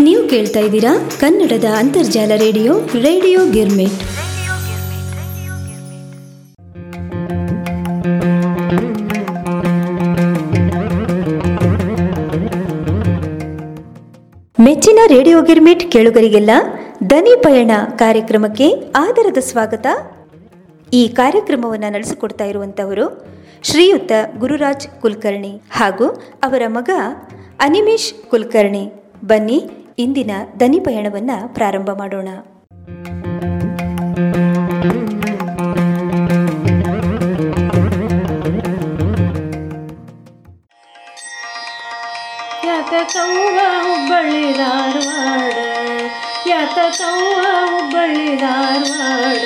ನೀವು ಕೇಳ್ತಾ ಇದ್ದೀರಾ ಕನ್ನಡದ ಅಂತರ್ಜಾಲ ರೇಡಿಯೋ ರೇಡಿಯೋ ಗಿರ್ಮಿಟ್. ಮೆಚ್ಚಿನ ರೇಡಿಯೋ ಗಿರ್ಮಿಟ್ ಕೇಳುಗರಿಗೆಲ್ಲ ದನಿ ಪಯಣ ಕಾರ್ಯಕ್ರಮಕ್ಕೆ ಆದರದ ಸ್ವಾಗತ. ಈ ಕಾರ್ಯಕ್ರಮವನ್ನು ನಡೆಸಿಕೊಡ್ತಾ ಇರುವಂಥವರು ಶ್ರೀಯುತ ಗುರುರಾಜ್ ಕುಲಕರ್ಣಿ ಹಾಗೂ ಅವರ ಮಗ ಅನಿಮೇಶ್ ಕುಲಕರ್ಣಿ. ಬನ್ನಿ ಇಂದಿನ ದನಿ ಪಯಣವನ್ನು ಪ್ರಾರಂಭ ಮಾಡೋಣ. ಯಾತಕವ್ವ ಹುಬ್ಬಳ್ಳಿ ಧಾರವಾಡ ಯಾತಕವ್ವ ಹುಬ್ಬಳ್ಳಿ ಧಾರವಾಡ,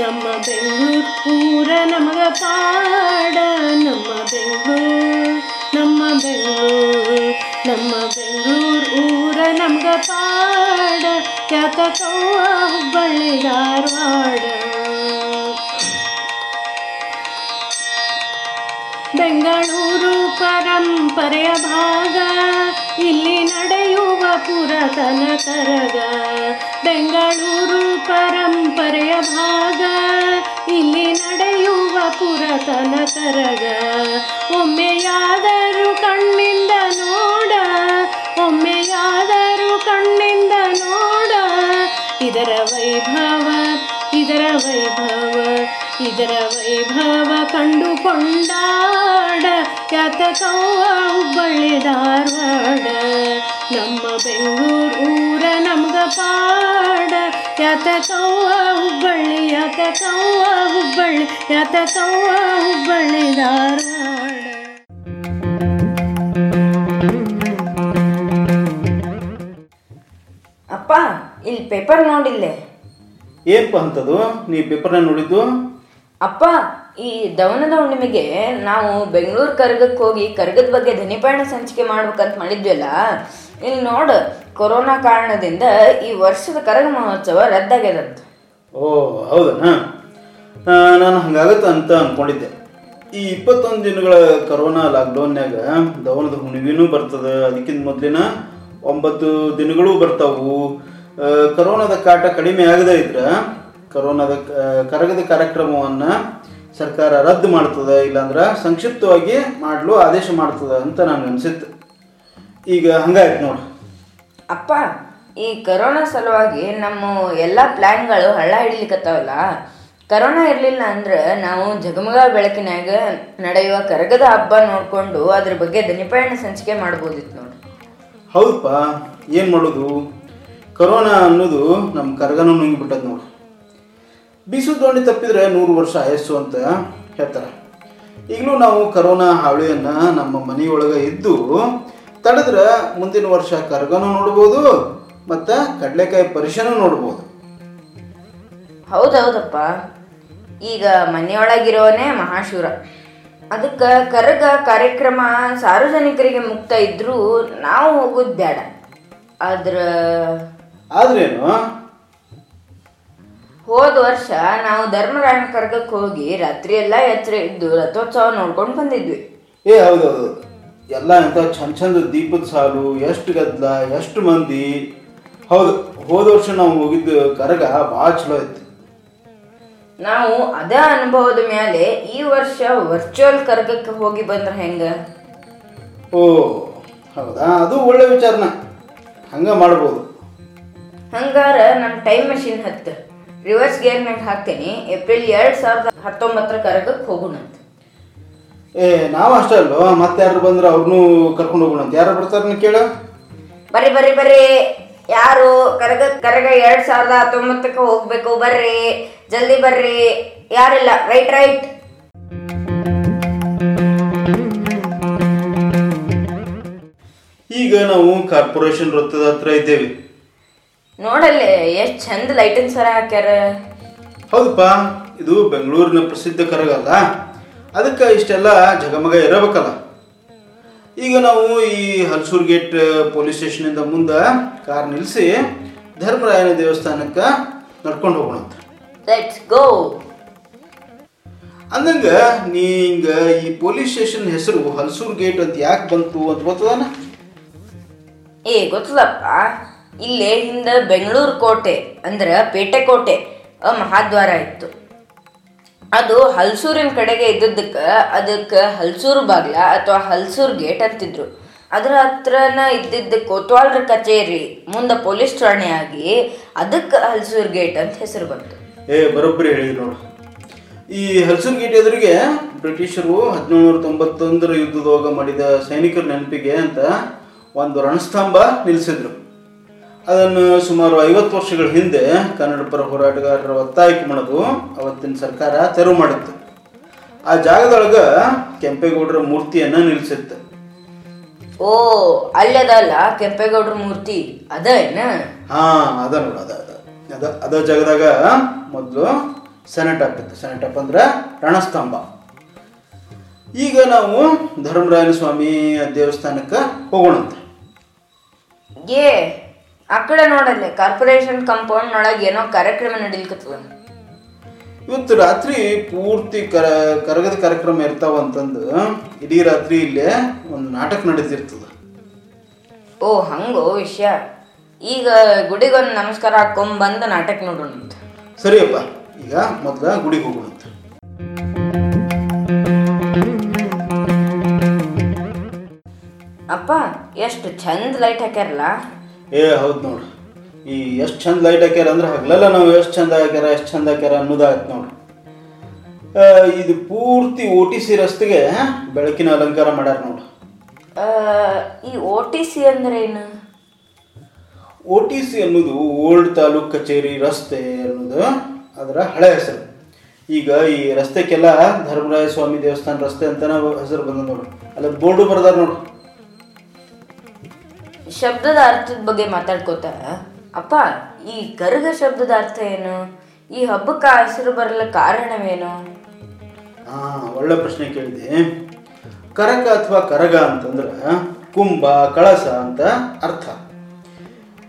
ನಮ್ಮ ಬೆಂಗಳೂರು ನಮಗ ಪಾಡ, ನಮ್ಮ ಬೆಂಗಳೂರು ನಮ್ಮ ಬೆಂಗಳೂರು. ನಮಗ ಪಾಡ ಕ್ಯಾತ ಹುಬ್ಬಳ್ಳಿ ಧಾರವಾಡ? ಬೆಂಗಳೂರು ಪರಂಪರೆಯ ಭಾಗ, ಇಲ್ಲಿ ನಡೆಯುವ ಪುರಾತನ ಕರಗ. ಬೆಂಗಳೂರು ಪರಂಪರೆಯ ಭಾಗ, ಇಲ್ಲಿ ನಡೆಯುವ ಪುರಾತನ ಕರಗ. ಒಮ್ಮೆಯಾದರೂ ಕಣ್ಣಿಂದ ಇದರ ವೈಭವ ಕಂಡುಕೊಂಡಾಡ ಯಾತಕವ್ವ ಹುಬ್ಬಳ್ಳಿ ಧಾರವಾಡ ನಮ್ಮ ಬೆಂಗಳೂರು ಊರ ನಮ್ಗ ಪಾಡ ಯಾತಕವ್ವ ಹುಬ್ಬಳ್ಳಿ ಯಾತಕವ್ವ ಹುಬ್ಬಳ್ಳಿ ಯಾತಕವ್ವ ಹುಬ್ಬಳ್ಳಿ ಧಾರವಾಡ ಅಪ್ಪ ಇಲ್ಲಿ ಪೇಪರ್ ನೋಡಿಲ್ಲೇ? ಏನಪ್ಪ ಅಂತದು? ನೀ ಪೇಪರ್ನ ನೋಡಿದ್ದು? ಅಪ್ಪ, ಈ ದವನದ ಹುಣ್ಣಿಮೆಗೆ ನಾವು ಬೆಂಗಳೂರು ಕರ್ಗಕ್ಕೆ ಹೋಗಿ ಕರ್ಗದ ಬಗ್ಗೆ ಧನಿಪಾಯಣ ಸಂಚಿಕೆ ಮಾಡ್ಬೇಕಂತ ಮಾಡಿದ್ವಲ್ಲ, ಇಲ್ಲಿ ನೋಡು ಕೊರೋನಾ ಕಾರಣದಿಂದ ಈ ವರ್ಷದ ಕರಗ ಮಹೋತ್ಸವ ರದ್ದಾಗ್ಯದಂತ. ಓ, ಹೌದಾ ನಾನು ಹಂಗಾಗತ್ತ ಅಂತ ಅನ್ಕೊಂಡಿದ್ದೆ. ಈ ಇಪ್ಪತ್ತೊಂದು ದಿನಗಳ ಕರೋನಾ ಲಾಕ್ಡೌನ್ಯಾಗ ದವನದ ಹುಣ್ಣಿಮೆನೂ ಬರ್ತದೆ, ಅದಕ್ಕಿಂತ ಮೊದಲಿನ ಒಂಬತ್ತು ದಿನಗಳು ಬರ್ತಾವು. ಕರೋನಾದ ಕಾಟ ಕಡಿಮೆ ಆಗದೇ ಇದ್ರೆ ಕರೋನಾದ ಕರಗದ ಕಾರ್ಯಕ್ರಮವನ್ನು ಸರ್ಕಾರ ರದ್ದು ಮಾಡ್ತದೆ ಇಲ್ಲಾಂದ್ರೆ ಸಂಕ್ಷಿಪ್ತವಾಗಿ ಮಾಡಲು ಆದೇಶ ಮಾಡ್ತದೆ ಅಂತ ನನಗೆ ಅನಿಸಿತ್ತು. ಈಗ ಹಂಗಾಯ್ತು ನೋಡಿ. ಅಪ್ಪ ಈ ಕರೋನಾ ಸಲುವಾಗಿ ನಮ್ಮ ಎಲ್ಲ ಪ್ಲ್ಯಾನ್ಗಳು ಹಳ್ಳ ಹಿಡಿಲಿಕ್ಕತ್ತಾವಲ್ಲ ಕರೋನಾ ಇರಲಿಲ್ಲ ಅಂದ್ರೆ ನಾವು ಜಗಮಗ ಬೆಳಕಿನಾಗ ನಡೆಯುವ ಕರಗದ ಹಬ್ಬ ನೋಡಿಕೊಂಡು ಅದ್ರ ಬಗ್ಗೆ ಧನಿಪಯಣ ಸಂಚಿಕೆ ಮಾಡ್ಬೋದಿತ್ತು ನೋಡಿ. ಹೌದಪ್ಪ ಏನು ಮಾಡೋದು? ಕರೋನಾ ಅನ್ನೋದು ನಮ್ಮ ಕರಗನ ನುಂಗಿಬಿಟ್ಟದ್ ನೋಡು. ಬೀಸು ದೋಣಿ ತಪ್ಪಿದ್ರೆ ನೂರು ವರ್ಷ ಆಯಸ್ಸು ಅಂತ ಹೇಳ್ತಾರೆ. ಈಗಲೂ ನಾವು ಕರೋನಾ ಹಾವಳಿಯನ್ನು ನಮ್ಮ ಮನೆಯೊಳಗೆ ಇದ್ದು ತಡೆದ್ರೆ ಮುಂದಿನ ವರ್ಷ ಕರಗನು ನೋಡ್ಬೋದು ಮತ್ತು ಕಡಲೆಕಾಯಿ ಪರಿಶನೂ ನೋಡ್ಬೋದು. ಹೌದೌದಪ್ಪ. ಈಗ ಮನೆಯೊಳಗಿರೋನೇ ಮಹಾಶೂರ. ಅದಕ್ಕೆ ಕರಗ ಕಾರ್ಯಕ್ರಮ ಸಾರ್ವಜನಿಕರಿಗೆ ಮುಕ್ತ ಇದ್ರೂ ನಾವು ಹೋಗೋದು ಬೇಡ ಆದ್ರ ಆದ್ರೇನು? ಹೋದ ವರ್ಷ ನಾವು ಧರ್ಮರಾಯನ ಕರ್ಗಕ್ಕೆ ಹೋಗಿ ರಾತ್ರಿ ಎಲ್ಲ ಎಚ್ಚರ ಇದ್ದು ರಥೋತ್ಸವ ನೋಡ್ಕೊಂಡು ಬಂದಿದ್ವಿ. ಏ ಹೌದು ಎಲ್ಲ ಎಂತ ಚಂದ ಚಂದ ದೀಪದ ಸಾಲು ಎಷ್ಟು ಗದ್ದಲ ಎಷ್ಟು ಮಂದಿ. ಹೌದು ಹೋದ ವರ್ಷ ನಾವು ಹೋಗಿದ್ದು ಕರಗ ಭಾಳ ಚಲೋ ಇತ್ತು. ನಾವು ಅದೇ ಅನುಭವದ ಮೇಲೆ ಈ ವರ್ಷ ವರ್ಚುವಲ್ ಕರ್ಗಕ್ಕೆ ಹೋಗಿ ಬಂದ್ರೆ ಹೆಂಗ? ಓ ಹೌದಾ? ಅದು ಒಳ್ಳೆ ವಿಚಾರನ. ಹಂಗ ಮಾಡ್ಬೋದು. ಹಂಗಾರ ನಮ್ಮ ಟೈಮ್ ಮಷಿನ್ ಹತ್ತು. ರಿವರ್ಸ್ ಗೇರ್ ಮೇಲೆ ಹಾಕ್ತೀನಿ. ಏಪ್ರಿಲ್ ಎರಡು ಸಾವಿರದ ಹತ್ತೊಂಬತ್ತರ ಕರಗಕ್ಕೆ ಹೋಗೋಣಂತ ಏ ನಾವು ಅಷ್ಟೇ ಅಲ್ವೋ? ಮತ್ತೆ ಯಾರು ಬಂದ್ರೆ ಅವ್ರನ್ನೂ ಕರ್ಕೊಂಡು ಹೋಗೋಣ ಅಂತ. ಯಾರು ಬರ್ತಾರನ್ನ ಕೇಳ? ಬರ್ರಿ ಬರ್ರಿ ಬರ್ರಿ. ಯಾರು ಕರಗ ಕರಗ ಎರಡ್ ಸಾವಿರದ ಹತ್ತೊಂಬತ್ತಕ್ಕೆ ಹೋಗ್ಬೇಕು ಬರ್ರಿ. ಜಲ್ದಿ ಬರ್ರಿ. ಯಾರಿಲ್ಲ? ರೈಟ್ ರೈಟ್ ಈಗ ನಾವು ಕಾರ್ಪೊರೇಷನ್ ವೃತ್ತದ ಹತ್ರ ಇದ್ದೇವೆ. ನೋಡಲ್ಲಿ ಎಷ್ಟು ಚಂದ ಲೈಟಿನ ಸರ ಹಾಕ್ಯಾರ. ಹೌದಪ್ಪ ಇದು ಬೆಂಗಳೂರಿನ ಪ್ರಸಿದ್ಧ ಕರಗಲ್ಲ. ಅದಕ್ಕೆ ಇಷ್ಟೆಲ್ಲ ಜಗಮಗ ಇರಬೇಕಲ್ಲ. ಈಗ ನಾವು ಈ ಹಲ್ಸೂರ್ ಗೇಟ್ ಪೊಲೀಸ್ ಸ್ಟೇಷನಿಂದ ಮುಂದೆ ಕಾರ್ ನಿಲ್ಲಿಸಿ ಧರ್ಮರಾಯನ ದೇವಸ್ಥಾನಕ್ಕೆ ನಡ್ಕೊಂಡು ಹೋಗೋಣ ಅಂತ. ಲೆಟ್ಸ್ ಗೋ ಅಂದಂಗ ನೀ ಹಿಂಗ ಈ ಪೊಲೀಸ್ ಸ್ಟೇಷನ್ ಹೆಸರು ಹಲ್ಸೂರ್ ಗೇಟ್ ಅಂತ ಯಾಕೆ ಬಂತು ಅಂತ ಗೊತ್ತದಾನ? ಏ ಗೊತ್ತದಪ್ಪ. ಇಲ್ಲೇ ಹಿಂದ ಬೆಂಗಳೂರು ಕೋಟೆ, ಅಂದ್ರೆ ಪೇಟೆ ಕೋಟೆ ಆ ಮಹಾದ್ವಾರ ಇತ್ತು. ಅದು ಹಲ್ಸೂರಿನ ಕಡೆಗೆ ಇದ್ದಿದ್ದಕ್ಕೆ, ಅದಕ್ಕೆ ಹಲ್ಸೂರು ಬಾಗ್ಲ ಅಥವಾ ಹಲ್ಸೂರ್ ಗೇಟ್ ಅಂತಿದ್ರು. ಅದರ ಹತ್ರನ ಇದ್ದಿದ್ದ ಕೋತ್ವಾಲ್ರ ಕಚೇರಿ, ಮುಂದೆ ಪೊಲೀಸ್ ಠಾಣೆ ಆಗಿ, ಅದಕ್ಕೆ ಹಲ್ಸೂರ್ ಗೇಟ್ ಅಂತ ಹೆಸರು ಬಂತು. ಏ, ಬರೋಬ್ಬರಿ ಹೇಳಿ ನೋಡು. ಈ ಹಲ್ಸೂರ್ ಗೇಟ್ ಎದುರಿಗೆ ಬ್ರಿಟಿಷರು ಹದಿನೇಳುನೂರ ತೊಂಬತ್ತೊಂದರ ಯುದ್ಧದೊಳಗ ಮಾಡಿದ ಸೈನಿಕರ ನೆನಪಿಗೆ ಅಂತ ಒಂದು ರಣಸ್ತಂಭ ನಿಲ್ಲಿಸಿದ್ರು ಅದನ್ನು ಸುಮಾರು ಐವತ್ತು ವರ್ಷಗಳ ಹಿಂದೆ ಕನ್ನಡ ಪರ ಹೋರಾಟಗಾರರ ಒತ್ತಾಯಕ್ಕೆ ಮಾಡೋದು ಅವತ್ತಿನ ಸರ್ಕಾರ ತೆರವು ಮಾಡಿತ್ತು. ಆ ಜಾಗದೊಳಗ ಕೆಂಪೇಗೌಡರ ಮೂರ್ತಿಯನ್ನ ನಿಲ್ಲಿಸಿತ್ತು ಓ ಅಲ್ಲದಲ್ಲ ಕೆಂಪೇಗೌಡರ ಮೂರ್ತಿ ಅದ ಏನ? ಹಾ ಅದ ನೋಡ ಅದ ಅದ. ಜಾಗದಾಗ ಮೊದಲು ಸೆನೆಟ್ ಇತ್ತು ಸೆನೆಟ್ ಅಪ್ ಅಂದ್ರೆ ರಣಸ್ತಂಭ. ಈಗ ನಾವು ಧರ್ಮರಾಯನ ಸ್ವಾಮಿ ದೇವಸ್ಥಾನಕ್ಕೆ ಹೋಗೋಣಂತೆ. ಏ ಆ ಕಡೆ ನೋಡಲ್ಲಿ ಕಾರ್ಪೊರೇಷನ್ ಕಂಪೌಂಡ್ ಒಳಗೆ ಏನೋ ಕಾರ್ಯಕ್ರಮ ನಡೀಲಿಕ್ಕೆ ಇವತ್ತು ರಾತ್ರಿ ಪೂರ್ತಿ ಕರ ಕರಗದ ಕಾರ್ಯಕ್ರಮ ಇರ್ತಾವ ಅಂತಂದು ಇಡೀ ರಾತ್ರಿ ಇಲ್ಲೇ ಒಂದು ನಾಟಕ ನಡೀತಿರ್ತದ ಓ ಹಂಗೋ ವಿಷಯ. ಈಗ ಗುಡಿಗೊಂದು ನಮಸ್ಕಾರ ಹಾಕೊಂಡ್ ಬಂದು ನಾಟಕ ನೋಡೋಣ ಅಂತ. ಸರಿಯಪ್ಪ ಈಗ ಮೊದಲ ಗುಡಿಗೆ ಹೋಗೋಣ ಅಪ್ಪ ಎಷ್ಟು ಚಂದ ಲೈಟ್ ಹಾಕ್ಯಾರಲ್ಲ. ಏ ಹೌದು ನೋಡು ಈ ಎಷ್ಟು ಚಂದ ಲೈಟ್ ಹಾಕ್ಯಾರ ಅಂದ್ರೆ ಹಗಲೆಲ್ಲ ನಾವು ಎಷ್ಟು ಚಂದ ಹಾಕ್ಯಾರ ಎಷ್ಟು ಚಂದ ಹಾಕ್ಯಾರ ಅನ್ನೋದಾಗತ್ತೆ ನೋಡು ಆ, ಇದು ಪೂರ್ತಿ ಓ ಟಿ ಸಿ ರಸ್ತೆಗೆ ಬೆಳಕಿನ ಅಲಂಕಾರ ಮಾಡ್ಯಾರ ನೋಡು ಆ, ಈ ಓ ಟಿ ಸಿ ಅಂದ್ರೆ ಏನು? ಓ ಟಿ ಸಿ ಅನ್ನೋದು ಓಲ್ಡ್ ತಾಲೂಕ್ ಕಚೇರಿ ರಸ್ತೆ ಅನ್ನೋದು ಅದರ ಹಳೆ ಹೆಸರು. ಈಗ ಈ ರಸ್ತೆಗೆಲ್ಲ ಧರ್ಮರಾಯ ಸ್ವಾಮಿ ದೇವಸ್ಥಾನ ರಸ್ತೆ ಅಂತ ಹೆಸರು ಬಂದ ನೋಡು ಅಲ್ಲ ಬೋರ್ಡು ಬರ್ದಾರ ನೋಡು ಶಬ್ದದ ಅರ್ಥದ ಬಗ್ಗೆ ಮಾತಾಡ್ಕೋತ, ಅಪ್ಪ, ಈ ಕರಗ ಶಬ್ದದ ಅರ್ಥ ಏನು? ಈ ಹಬ್ಬಕ್ಕೆ ಹೆಸರು ಬರಲು ಕಾರಣವೇನು? ಒಳ್ಳೆ ಪ್ರಶ್ನೆ ಕೇಳಿದೆ. ಕರಕ ಅಥವಾ ಕರಗ ಅಂತಂದ್ರೆ ಕುಂಭ, ಕಳಸ ಅಂತ ಅರ್ಥ.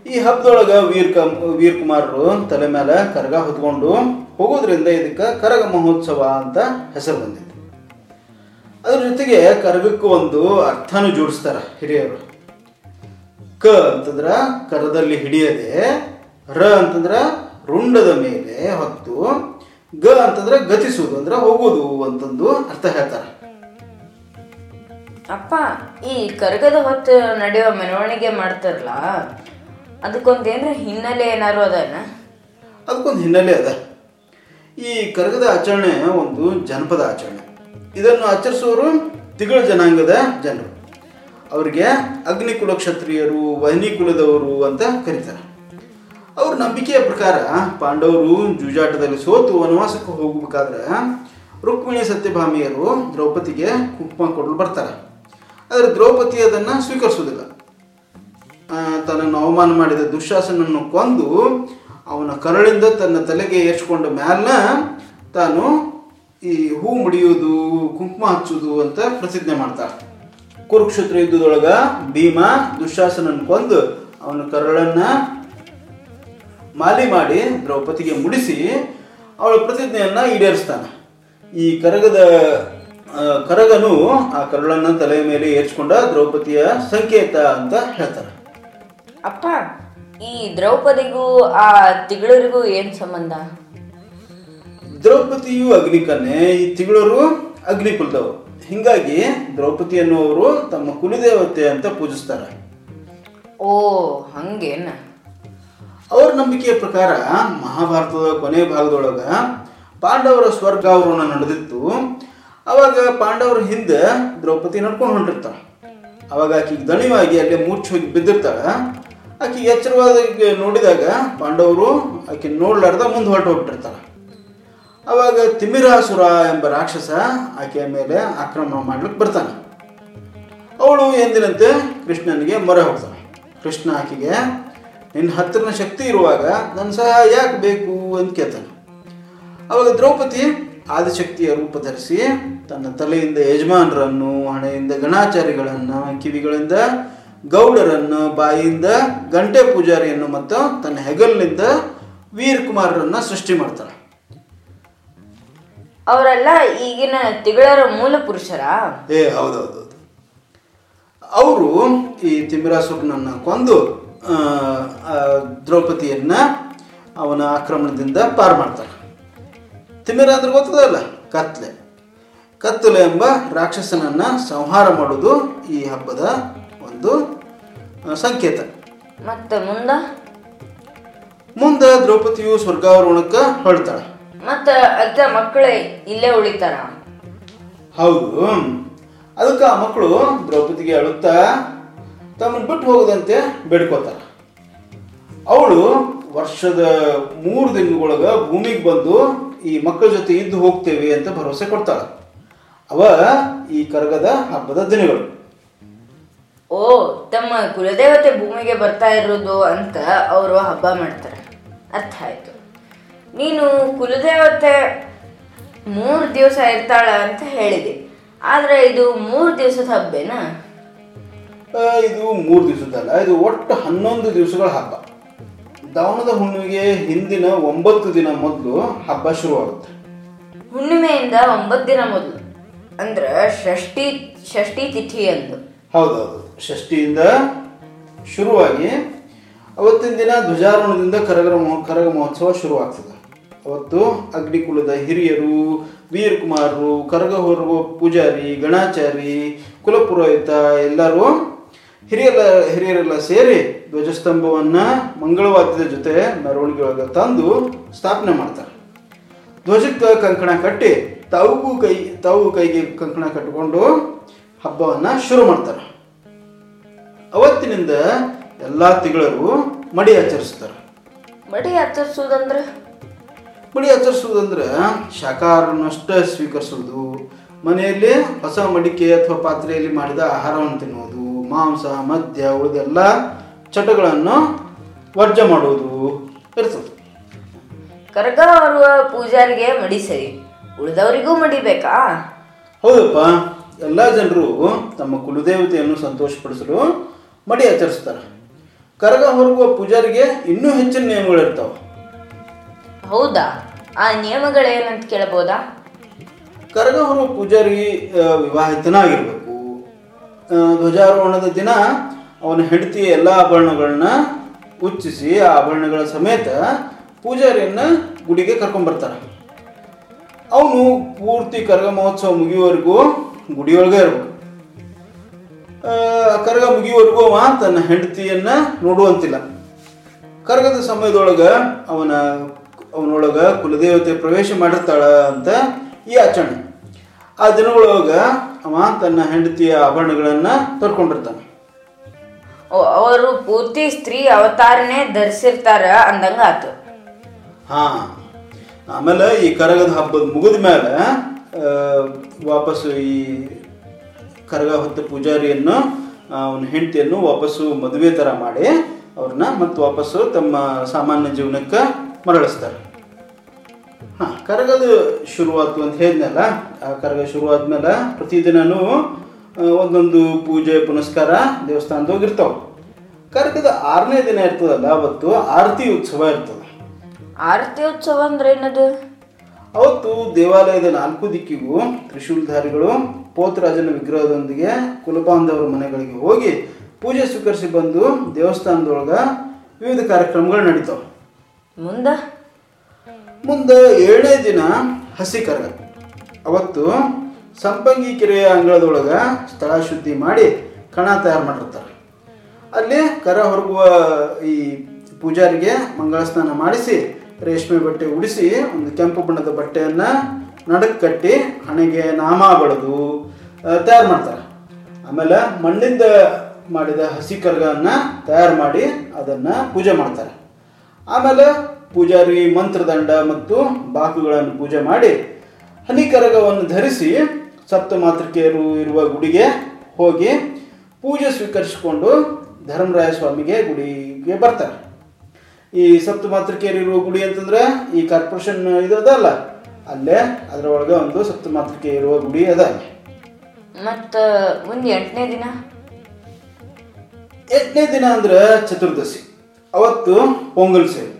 ಈ ಹಬ್ಬದೊಳಗ ವೀರ್ ಕ ವೀರ್ ಕುಮಾರರು ತಲೆ ಮೇಲೆ ಕರಗ ಹೊತ್ಕೊಂಡು ಹೋಗೋದ್ರಿಂದ ಇದಕ್ಕೆ ಕರಗ ಮಹೋತ್ಸವ ಅಂತ ಹೆಸರು ಬಂದಿತ್ತು ಅದ್ರ ಜೊತೆಗೆ ಕರಗಕ್ಕೂ ಒಂದು ಅರ್ಥನೂ ಜೋಡಿಸ್ತಾರ ಹಿರಿಯರು. ಕ ಅಂತಂದ್ರ ಕರದಲ್ಲಿ ಹಿಡಿಯದೆ ರ ಅಂತಂದ್ರ ರುಂಡದ ಮೇಲೆ ಹೊತ್ತು ಗ ಅಂತಂದ್ರೆ ಗತಿಸುವುದು ಅಂದ್ರೆ ಹೋಗೋದು ಅಂತಂದು ಅರ್ಥ ಹೇಳ್ತಾರೆ. ಅಪ್ಪ ಈ ಕರಗದ ಹೊತ್ತು ನಡೆಯುವ ಮೆರವಣಿಗೆ ಮಾಡ್ತಾರಲ್ಲ ಅದಕ್ಕೊಂದೇನ್ರ ಹಿನ್ನೆಲೆ ಏನಾರು ಅದನ್ನ ಅದಕ್ಕೊಂದು ಹಿನ್ನೆಲೆ ಅದ. ಈ ಕರಗದ ಆಚರಣೆ ಒಂದು ಜನಪದ ಆಚರಣೆ. ಇದನ್ನು ಆಚರಿಸುವವರು ತಿಗಳ ಜನಾಂಗದ ಜನರು. ಅವರಿಗೆ ಅಗ್ನಿಕುಲ ಕ್ಷತ್ರಿಯರು ವಹನಿ ಕುಲದವರು ಅಂತ ಕರೀತಾರೆ. ಅವ್ರ ನಂಬಿಕೆಯ ಪ್ರಕಾರ ಪಾಂಡವರು ಜೂಜಾಟದಲ್ಲಿ ಸೋತು ವನವಾಸಕ್ಕೆ ಹೋಗಬೇಕಾದ್ರೆ ರುಕ್ಮಿಣಿ ಸತ್ಯಭಾಮಿಯರು ದ್ರೌಪದಿಗೆ ಕುಂಕುಮ ಕೊಡಲು ಬರ್ತಾರೆ. ಆದರೆ ದ್ರೌಪದಿ ಅದನ್ನು ಸ್ವೀಕರಿಸೋದಿಲ್ಲ ತನ್ನನ್ನು ಅವಮಾನ ಮಾಡಿದ ದುಶಾಸನನ್ನು ಕೊಂದು ಅವನ ಕರಳಿಂದ ತನ್ನ ತಲೆಗೆ ಏರ್ಸ್ಕೊಂಡ ಮ್ಯಾಲ ತಾನು ಈ ಹೂ ಮುಡಿಯುವುದು, ಕುಂಕುಮ ಹಚ್ಚುವುದು ಅಂತ ಪ್ರತಿಜ್ಞೆ ಮಾಡ್ತಾಳೆ. ಕುರುಕ್ಷೇತ್ರ ಯುದ್ಧದೊಳಗ ಭೀಮ ದುಶಾಸನನ್ ಕೊಂದು ಅವನ ಕರಳನ್ನ ಮಾಲಿ ಮಾಡಿ ದ್ರೌಪದಿಗೆ ಮುಡಿಸಿ ಅವಳ ಪ್ರತಿಜ್ಞೆಯನ್ನ ಈಡೇರಿಸ್ತಾನೆ. ಈ ಕರಗದ ಕರಗನು ಆ ಕರಳನ್ನ ತಲೆಯ ಮೇಲೆ ಏರ್ಸ್ಕೊಂಡ ದ್ರೌಪದಿಯ ಸಂಕೇತ ಅಂತ ಹೇಳ್ತಾರೆ ಅಪ್ಪ ಈ ದ್ರೌಪದಿಗೂ ಆ ತಿಗಳರಿಗೂ ಏನ್ ಸಂಬಂಧ? ದ್ರೌಪದಿಯು ಅಗ್ನಿಕನ್ನೆ ಈ ತಿಗಳರು ಅಗ್ನಿಕುಲದವರು. ಹಿಂಗಾಗಿ ದ್ರೌಪದಿಯನ್ನು ಅವರು ತಮ್ಮ ಕುಲದೇವತೆ ಅಂತ ಪೂಜಿಸ್ತಾರೆ. ಓ ಹಂಗೇನ? ಅವ್ರ ನಂಬಿಕೆಯ ಪ್ರಕಾರ ಮಹಾಭಾರತದ ಕೊನೆ ಭಾಗದೊಳಗ ಪಾಂಡವರ ಸ್ವರ್ಗಾವರೋಹಣ ನಡೆದಿತ್ತು. ಅವಾಗ ಪಾಂಡವರ ಹಿಂದೆ ದ್ರೌಪದಿ ನಡ್ಕೊಂಡು ಹೊಂಟಿರ್ತಾಳೆ ಅವಾಗ ಆಕೆಗೆ ದಣಿವಾಗಿ ಅಲ್ಲಿ ಮೂರ್ಛೆ ಹೋಗಿ ಬಿದ್ದಿರ್ತಾಳ. ಆಕೆ ಎಚ್ಚರವಾದ ನೋಡಿದಾಗ ಪಾಂಡವರು ಆಕೆ ನೋಡ್ಲಾರ್ದ ಮುಂದೆ ಹೊರಟು ಹೋಗ್ಬಿಟ್ಟಿರ್ತಾಳೆ ಅವಾಗ ತಿಮಿರಾಸುರ ಎಂಬ ರಾಕ್ಷಸ ಆಕೆಯ ಮೇಲೆ ಆಕ್ರಮಣ ಮಾಡ್ಲಿಕ್ಕೆ ಬರ್ತಾನೆ. ಅವಳು ಎಂದಿನಂತೆ ಕೃಷ್ಣನಿಗೆ ಮೊರೆ ಹೋಗ್ತಾನೆ ಕೃಷ್ಣ ಆಕೆಗೆ, ನಿನ್ನ ಹತ್ತಿರನ ಶಕ್ತಿ ಇರುವಾಗ ನನ್ನ ಸಹಾಯ ಯಾಕೆ ಬೇಕು? ಅಂತ ಕೇಳ್ತಾನೆ. ಅವಾಗ ದ್ರೌಪದಿ ಆದಿಶಕ್ತಿಯ ರೂಪ ಧರಿಸಿ ತನ್ನ ತಲೆಯಿಂದ ಯಜಮಾನರನ್ನು, ಹಣೆಯಿಂದ ಗಣಾಚಾರಿಗಳನ್ನು, ಕಿವಿಗಳಿಂದ ಗೌಡರನ್ನು ಬಾಯಿಯಿಂದ ಗಂಟೆ ಪೂಜಾರಿಯನ್ನು ಮತ್ತು ತನ್ನ ಹೆಗಲಿನಿಂದ ವೀರ್ ಕುಮಾರರನ್ನ ಸೃಷ್ಟಿ ಮಾಡ್ತಾಳೆ. ಅವರೆಲ್ಲ ಈಗಿನ ತಿಗಳರ ಮೂಲ ಪುರುಷರ? ಏ ಹೌದೌದು. ಅವರು ಈ ತಿಮ್ಮಿರಾಸುರನನ್ನು ಕೊಂದು ದ್ರೌಪದಿಯನ್ನ ಅವನ ಆಕ್ರಮಣದಿಂದ ಪಾರು ಮಾಡ್ತಾರೆ. ತಿಮ್ಮಿರ ಅಂದ್ರೆ ಗೊತ್ತದಲ್ಲ? ಕತ್ಲೆ. ಕತ್ತಲೆ ಎಂಬ ರಾಕ್ಷಸನನ್ನ ಸಂಹಾರ ಮಾಡೋದು ಈ ಹಬ್ಬದ ಒಂದು ಸಂಕೇತ. ಮತ್ತೆ ಮುಂದ? ಮುಂದೆ ದ್ರೌಪದಿಯು ಸ್ವರ್ಗಾರೋಹಣಕ್ಕೆ ಹೊರಡ್ತಾಳೆ. ಮತ್ತು ಅರ್ಧ ಮಕ್ಕಳೇ ಇಲ್ಲೇ ಉಳಿತಾರ? ಹೌದು. ಅದಕ್ಕೆ ಆ ಮಕ್ಕಳು ದ್ರೌಪದಿಗೆ ಅಳುತ್ತಾ ತಮ್ಮನ್ನು ಬಿಟ್ಟು ಹೋಗದಂತೆ ಬೇಡ್ಕೋತಾರ. ಅವಳು ವರ್ಷದ ಮೂರು ದಿನಗಳೊಳಗ ಭೂಮಿಗೆ ಬಂದು ಈ ಮಕ್ಕಳ ಜೊತೆ ಇದ್ದು ಹೋಗ್ತೇವೆ ಅಂತ ಭರವಸೆ ಕೊಡ್ತಾಳೆ. ಅವ ಈ ಕರಗದ ಹಬ್ಬದ ದಿನಗಳು. ಓ ತಮ್ಮ ಕುಲದೇವತೆ ಭೂಮಿಗೆ ಬರ್ತಾ ಇರೋದು ಅಂತ ಅವರು ಹಬ್ಬ ಮಾಡ್ತಾರೆ. ಅರ್ಥ ಆಯ್ತು. ನೀನು ಕುಲದೇವತೆ ಮೂರು ದಿವಸ ಇರ್ತಾಳ ಅಂತ ಹೇಳಿದೆ. ಆದ್ರೆ ಇದು ಮೂರು ದಿವಸದ ಹಬ್ಬನಾ? ಇದು ಮೂರು ದಿವಸದಲ್ಲ ಇದು ಒಟ್ಟು ಹನ್ನೊಂದು ದಿವಸಗಳ ಹಬ್ಬ. ದವನದ ಹುಣ್ಣಿಮೆಗೆ ಹಿಂದಿನ ಒಂಬತ್ತು ದಿನ ಮೊದಲು ಹಬ್ಬ ಶುರುವಾಗುತ್ತೆ. ಹುಣ್ಣಿಮೆಯಿಂದ ಒಂಬತ್ತು ದಿನ ಮೊದಲು ಅಂದ್ರೆ ಷಷ್ಠಿ ಷಷ್ಠಿ ತಿಥಿ ಎಂದು ಹೌದೌದು ಷಷ್ಠಿಯಿಂದ ಶುರುವಾಗಿ ಅವತ್ತಿನ ದಿನ ಧ್ವಜಾರೋಹಣದಿಂದ ಕರಗರ ಕರಗ ಮಹೋತ್ಸವ ಶುರುವಾಗ್ತದೆ. ಅವತ್ತು ಅಗ್ನಿಕುಲದ ಹಿರಿಯರು, ವೀರಕುಮಾರರು ಕರಗ ಹೊರುವ ಪೂಜಾರಿ, ಗಣಾಚಾರಿ, ಕುಲಪುರೋಹಿತ ಎಲ್ಲರೂ ಹಿರಿಯರ, ಹಿರಿಯರೆಲ್ಲ ಸೇರಿ ಧ್ವಜಸ್ತಂಭವನ್ನು ಮಂಗಳವಾದ್ಯದ ಜೊತೆ ಮೆರವಣಿಗೆ ಒಳಗೆ ತಂದು ಸ್ಥಾಪನೆ ಮಾಡ್ತಾರೆ. ಧ್ವಜಕ್ಕೆ ಕಂಕಣ ಕಟ್ಟಿ ತಾವುಗೂ ಕೈ ತಾವು ಕೈಗೆ ಕಂಕಣ ಕಟ್ಟಿಕೊಂಡು ಹಬ್ಬವನ್ನು ಶುರು ಮಾಡ್ತಾರೆ. ಅವತ್ತಿನಿಂದ ಎಲ್ಲ ತಿಂಗಳರು ಮಡಿ ಆಚರಿಸ್ತಾರೆ. ಮಡಿ ಆಚರಿಸೋದಂದ್ರೆ ಮಡಿ ಆಚರಿಸುವುದಂದ್ರೆ ಶಾಖಾಹಾರನಷ್ಟೇ ಸ್ವೀಕರಿಸುವುದು ಮನೆಯಲ್ಲಿ ಹೊಸ ಮಡಿಕೆ ಅಥವಾ ಪಾತ್ರೆಯಲ್ಲಿ ಮಾಡಿದ ಆಹಾರವನ್ನು ತಿನ್ನುವುದು ಮಾಂಸ ಮದ್ಯ ಉಳಿದೆಲ್ಲ ಚಟಗಳನ್ನು ವರ್ಜ ಮಾಡುವುದು ಇರ್ತದೆ. ಕರಗ ಹೊರುವ ಪೂಜಾರಿಗೆ ಮಡಿ ಸರಿ ಉಳಿದವರಿಗೂ ಮಡಿಬೇಕಾ ಹೌದಪ್ಪ ಎಲ್ಲ ಜನರು ತಮ್ಮ ಕುಲದೇವತೆಯನ್ನು ಸಂತೋಷಪಡಿಸಲು ಮಡಿ ಆಚರಿಸ್ತಾರೆ. ಕರಗ ಹೊರಗುವ ಪೂಜಾರಿಗೆ ಇನ್ನೂ ಹೆಚ್ಚಿನ ನಿಯಮಗಳಿರ್ತಾವೆ. ಹೌದಾ? ಆ ನಿಯಮಗಳೇನಂತ ಕೇಳಬಹುದಾ ಕರಗವನು ಪೂಜಾರಿ ವಿವಾಹಿತನಾಗಿರ್ಬೇಕು ಧ್ವಜಾರೋಹಣದ ದಿನ ಅವನ ಹೆಂಡತಿಯ ಎಲ್ಲ ಆಭರಣಗಳನ್ನ ಉಚ್ಚಿಸಿ ಆಭರಣಗಳ ಸಮೇತ ಪೂಜಾರಿಯನ್ನ ಗುಡಿಗೆ ಕರ್ಕೊಂಡ್ಬರ್ತಾರೆ ಅವನು ಪೂರ್ತಿ ಕರಗ ಮಹೋತ್ಸವ ಮುಗಿಯುವವರೆಗೂ ಗುಡಿಯೊಳಗೆ ಇರಬೇಕು. ಕರಗ ಮುಗಿಯುವವರೆಗೂ ಅವ ತನ್ನ ಹೆಂಡತಿಯನ್ನ ನೋಡುವಂತಿಲ್ಲ. ಕರಗದ ಸಮಯದೊಳಗ ಅವನ ಅವನೊಳಗ ಕುಲದೇವತೆ ಪ್ರವೇಶ ಮಾಡಿರ್ತಾಳ ಅಂತ ಈ ಆಚರಣೆ. ಆ ದಿನಗಳೊಳಗ ಅವ ತನ್ನ ಹೆಂಡತಿಯ ಆಭರಣಗಳನ್ನ ತರ್ಕೊಂಡಿರ್ತಾನೆ. ಅವರು ಪೂರ್ತಿ ಸ್ತ್ರೀ ಅವತಾರನೇ ಧರಿಸಿರ್ತಾರ ಅಂದಂಗ ಆತು. ಹಾ ಆಮೇಲೆ ಈ ಕರಗದ ಹಬ್ಬದ ಮುಗಿದ ಮೇಲೆ ವಾಪಸ್ಸು ಈ ಕರಗ ಹೊತ್ತ ಪೂಜಾರಿಯನ್ನು ಅವನ ಹೆಂಡತಿಯನ್ನು ವಾಪಸ್ಸು ಮದುವೆ ಥರ ಮಾಡಿ ಅವ್ರನ್ನ ಮತ್ತೆ ವಾಪಸ್ಸು ತಮ್ಮ ಸಾಮಾನ್ಯ ಜೀವನಕ್ಕೆ ಮರಳಿಸ್ತಾರೆ. ಹಾಂ ಕರಗದ ಶುರುವಾತು ಅಂತ ಹೇಳಿದ್ನಲ್ಲ ಆ ಕರಗ ಶುರುವಾದ್ಮೇಲೆ ಆದ್ಮೇಲೆ ಆ, ಒಂದೊಂದು ಪೂಜೆ ಪುನಸ್ಕಾರ ದೇವಸ್ಥಾನದ ಹೋಗಿರ್ತಾವ. ಕರಗದ ಆರನೇ ದಿನ ಇರ್ತದಲ್ಲ ಅವತ್ತು ಆರತಿ ಉತ್ಸವ ಇರ್ತದೆ. ಆರತಿ ಉತ್ಸವ ಅಂದ್ರೆ ಏನದು? ಅವತ್ತು ದೇವಾಲಯದ ನಾಲ್ಕು ದಿಕ್ಕಿಗೂ ತ್ರಿಶೂಲ್ಧಾರಿಗಳು ಪೋತರಾಜನ ವಿಗ್ರಹದೊಂದಿಗೆ ಕುಲಬಾಂಧವರ ಮನೆಗಳಿಗೆ ಹೋಗಿ ಪೂಜೆ ಸ್ವೀಕರಿಸಿ ಬಂದು ದೇವಸ್ಥಾನದೊಳಗ ವಿವಿಧ ಕಾರ್ಯಕ್ರಮಗಳು ನಡೀತಾವೆ. ಮುಂದ? ಮುಂದೆ ಏಳನೇ ದಿನ ಹಸಿ ಕರಗ. ಅವತ್ತು ಸಂಪಂಗಿ ಕೆರೆಯ ಅಂಗಳದೊಳಗ ಸ್ಥಳ ಶುದ್ಧಿ ಮಾಡಿ ಕಣ ತಯಾರು ಮಾಡಿರ್ತಾರೆ. ಅಲ್ಲಿ ಕರ ಹೊರಗುವ ಈ ಪೂಜಾರಿಗೆ ಮಂಗಳ ಸ್ನಾನ ಮಾಡಿಸಿ, ರೇಷ್ಮೆ ಬಟ್ಟೆ ಉಡಿಸಿ, ಒಂದು ಕೆಂಪು ಬಣ್ಣದ ಬಟ್ಟೆಯನ್ನು ನಡಕ್ ಕಟ್ಟಿ ಹಣೆಗೆ ನಾಮ ಬಳಿದು ತಯಾರು ಮಾಡ್ತಾರೆ. ಆಮೇಲೆ ಮಣ್ಣಿಂದ ಮಾಡಿದ ಹಸಿ ಕರಗನ್ನ ತಯಾರು ಮಾಡಿ ಅದನ್ನು ಪೂಜೆ ಮಾಡ್ತಾರೆ. ಆಮೇಲೆ ಪೂಜಾರಿ ಮಂತ್ರದಂಡ ಮತ್ತು ಬಾಕುಗಳನ್ನು ಪೂಜೆ ಮಾಡಿ ಹನಿಕರಗವನ್ನು ಧರಿಸಿ ಸಪ್ತ ಮಾತೃಕೆಯರು ಇರುವ ಗುಡಿಗೆ ಹೋಗಿ ಪೂಜೆ ಸ್ವೀಕರಿಸಿಕೊಂಡು ಧರ್ಮರಾಯ ಸ್ವಾಮಿಗೆ ಗುಡಿಗೆ ಬರ್ತಾರೆ. ಈ ಸಪ್ತ ಮಾತೃಕೆಯರು ಇರುವ ಗುಡಿ ಅಂತಂದ್ರೆ ಈ ಕಾರ್ಪೊರೇಷನ್ ಇದಲ್ಲ ಅದಲ್ಲ ಅಲ್ಲೇ ಅದರೊಳಗೆ ಒಂದು ಸಪ್ತ ಮಾತೃಕೆ ಇರುವ ಗುಡಿ ಅದ. ಮತ್ತು ಒಂದು ಎಂಟನೇ ದಿನ? ಎಂಟನೇ ದಿನ ಅಂದ್ರೆ ಚತುರ್ದಶಿ. ಅವತ್ತು ಪೊಂಗಲ್ ಸೇವೆ.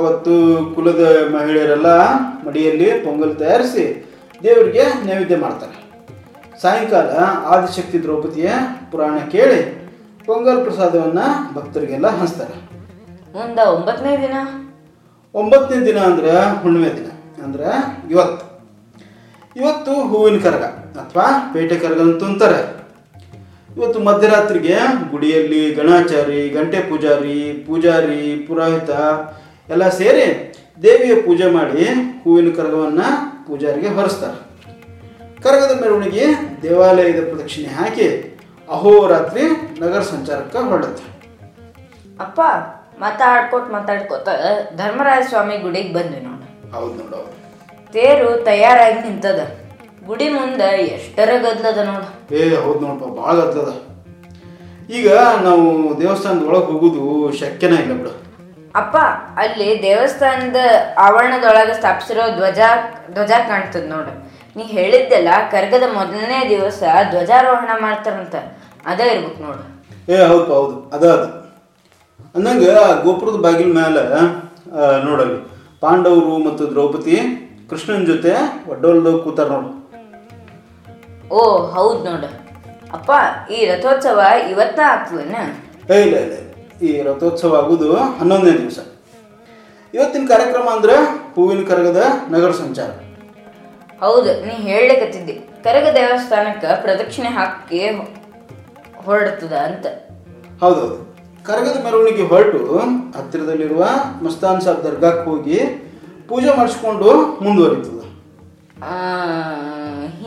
ಅವತ್ತು ಕುಲದ ಮಹಿಳೆಯರೆಲ್ಲ ಮಡಿಯಲ್ಲಿ ಪೊಂಗಲ್ ತಯಾರಿಸಿ ದೇವರಿಗೆ ನೈವೇದ್ಯ ಮಾಡ್ತಾರೆ. ಸಾಯಂಕಾಲ ಆದಿಶಕ್ತಿ ದ್ರೌಪದಿಯ ಪುರಾಣ ಕೇಳಿ ಪೊಂಗಲ್ ಪ್ರಸಾದವನ್ನು ಭಕ್ತರಿಗೆಲ್ಲ ಹಂಚ್ತಾರೆ. ಮುಂದ ಒಂಬತ್ತನೇ ದಿನ? ಒಂಬತ್ತನೇ ದಿನ ಅಂದ್ರೆ ಹುಣ್ಣಿಮೆ ದಿನ. ಅಂದ್ರೆ ಇವತ್ತು. ಇವತ್ತು ಹೂವಿನ ಕರಗ ಅಥವಾ ಪೇಟೆ ಕರಗ ಅಂತ ಅಂತಾರೆ ಇವತ್ತು ಮಧ್ಯರಾತ್ರಿಗೆ ಗುಡಿಯಲ್ಲಿ ಗಣಾಚಾರಿ ಗಂಟೆ ಪೂಜಾರಿ ಪೂಜಾರಿ ಪುರೋಹಿತ ಎಲ್ಲ ಸೇರಿ ದೇವಿಯ ಪೂಜೆ ಮಾಡಿ ಹೂವಿನ ಕರಗವನ್ನು ಪೂಜಾರಿಗೆ ಹೊರಿಸ್ತಾರೆ. ಕರಗದ ಮೆರವಣಿಗೆ ದೇವಾಲಯದ ಪ್ರದಕ್ಷಿಣೆ ಹಾಕಿ ಅಹೋರಾತ್ರಿ ನಗರ ಸಂಚಾರಕ್ಕೆ ಹೊರಡುತ್ತೆ. ಅಪ್ಪ ಮಾತಾಡ್ಕೋತ ಮಾತಾಡ್ಕೋತ ಧರ್ಮರಾಜ ಸ್ವಾಮಿ ಗುಡಿಗೆ ಬಂದ್ವಿ ನೋಡಿ. ಹೌದು ನೋಡು. ತೇರು ತಯಾರಾಗಿ ನಿಂತದ. ಗುಡಿ ಮುಂದೆ ಎಷ್ಟರ ಗದ್ಲದ ನೋಡು. ಏ ಹೌದು ನೋಡಪ್ಪ ಭಾಳ ಗದ್ಲದ. ಈಗ ನಾವು ದೇವಸ್ಥಾನದ ಒಳಗೆ ಹೋಗುದು ಶಕ್ಯನ ಇಲ್ಲ ಬಿಡು. ಅಪ್ಪ ಅಲ್ಲಿ ದೇವಸ್ಥಾನದ ಆವರಣದೊಳಗೆ ಸ್ಥಾಪಿಸಿರೋ ಧ್ವಜ ಧ್ವಜ ಕಾಣ್ತದ ನೋಡು. ನೀ ಹೇಳಿದ್ದೆಲ್ಲ ಕರ್ಗದ ಮೊದಲನೇ ದಿವಸ ಧ್ವಜಾರೋಹಣ ಮಾಡ್ತಾರಂತ. ಅದ ಇರ್ಬೇಕು ನೋಡು. ಏ ಹೌದು ಹೌದು ಅದ ಅದು. ಅಂದಂಗೆ ಆ ಗೋಪುರದ ಬಾಗಿಲ ಮೇಲೆ ನೋಡಲ್ಲಿ ಪಾಂಡವರು ಮತ್ತು ದ್ರೌಪದಿ ಕೃಷ್ಣನ ಜೊತೆ ಒಡ್ಡೋಲ್ದ ಕೂತಾರ ನೋಡು. ಓ ಹೌದು ನೋಡು. ಅಪ್ಪ ಈ ರಥೋತ್ಸವ ಇವತ್ತ ಆಗ್ತದನ? ಇಲ್ಲ ಇಲ್ಲ. ಈ ರಥೋತ್ಸವ ಆಗೋದು ಹನ್ನೊಂದನೇ ದಿವಸ. ಇವತ್ತಿನ ಕಾರ್ಯಕ್ರಮ ಅಂದ್ರೆ ಹೂವಿನ ಕರಗದ ನಗರ ಸಂಚಾರ. ಹೌದು ನೀ ಹೇಳಲಿಕತ್ತಿದ್ದಿ. ಕರಗ ದೇವಸ್ಥಾನಕ್ಕೆ ಪ್ರದಕ್ಷಿಣೆ ಹಾಕಿ ಹೊರಡ್ತದ ಅಂತ. ಹೌದೌದು. ಕರಗದ ಮೆರವಣಿಗೆ ಹೊರಟು ಹತ್ತಿರದಲ್ಲಿರುವ ಮಸ್ತಾನ್ ಸಾಬ್ ದರ್ಗಾಕ್ಕೆ ಹೋಗಿ ಪೂಜೆ ಮಾಡಿಸ್ಕೊಂಡು ಮುಂದುವರಿತದ. ಆ,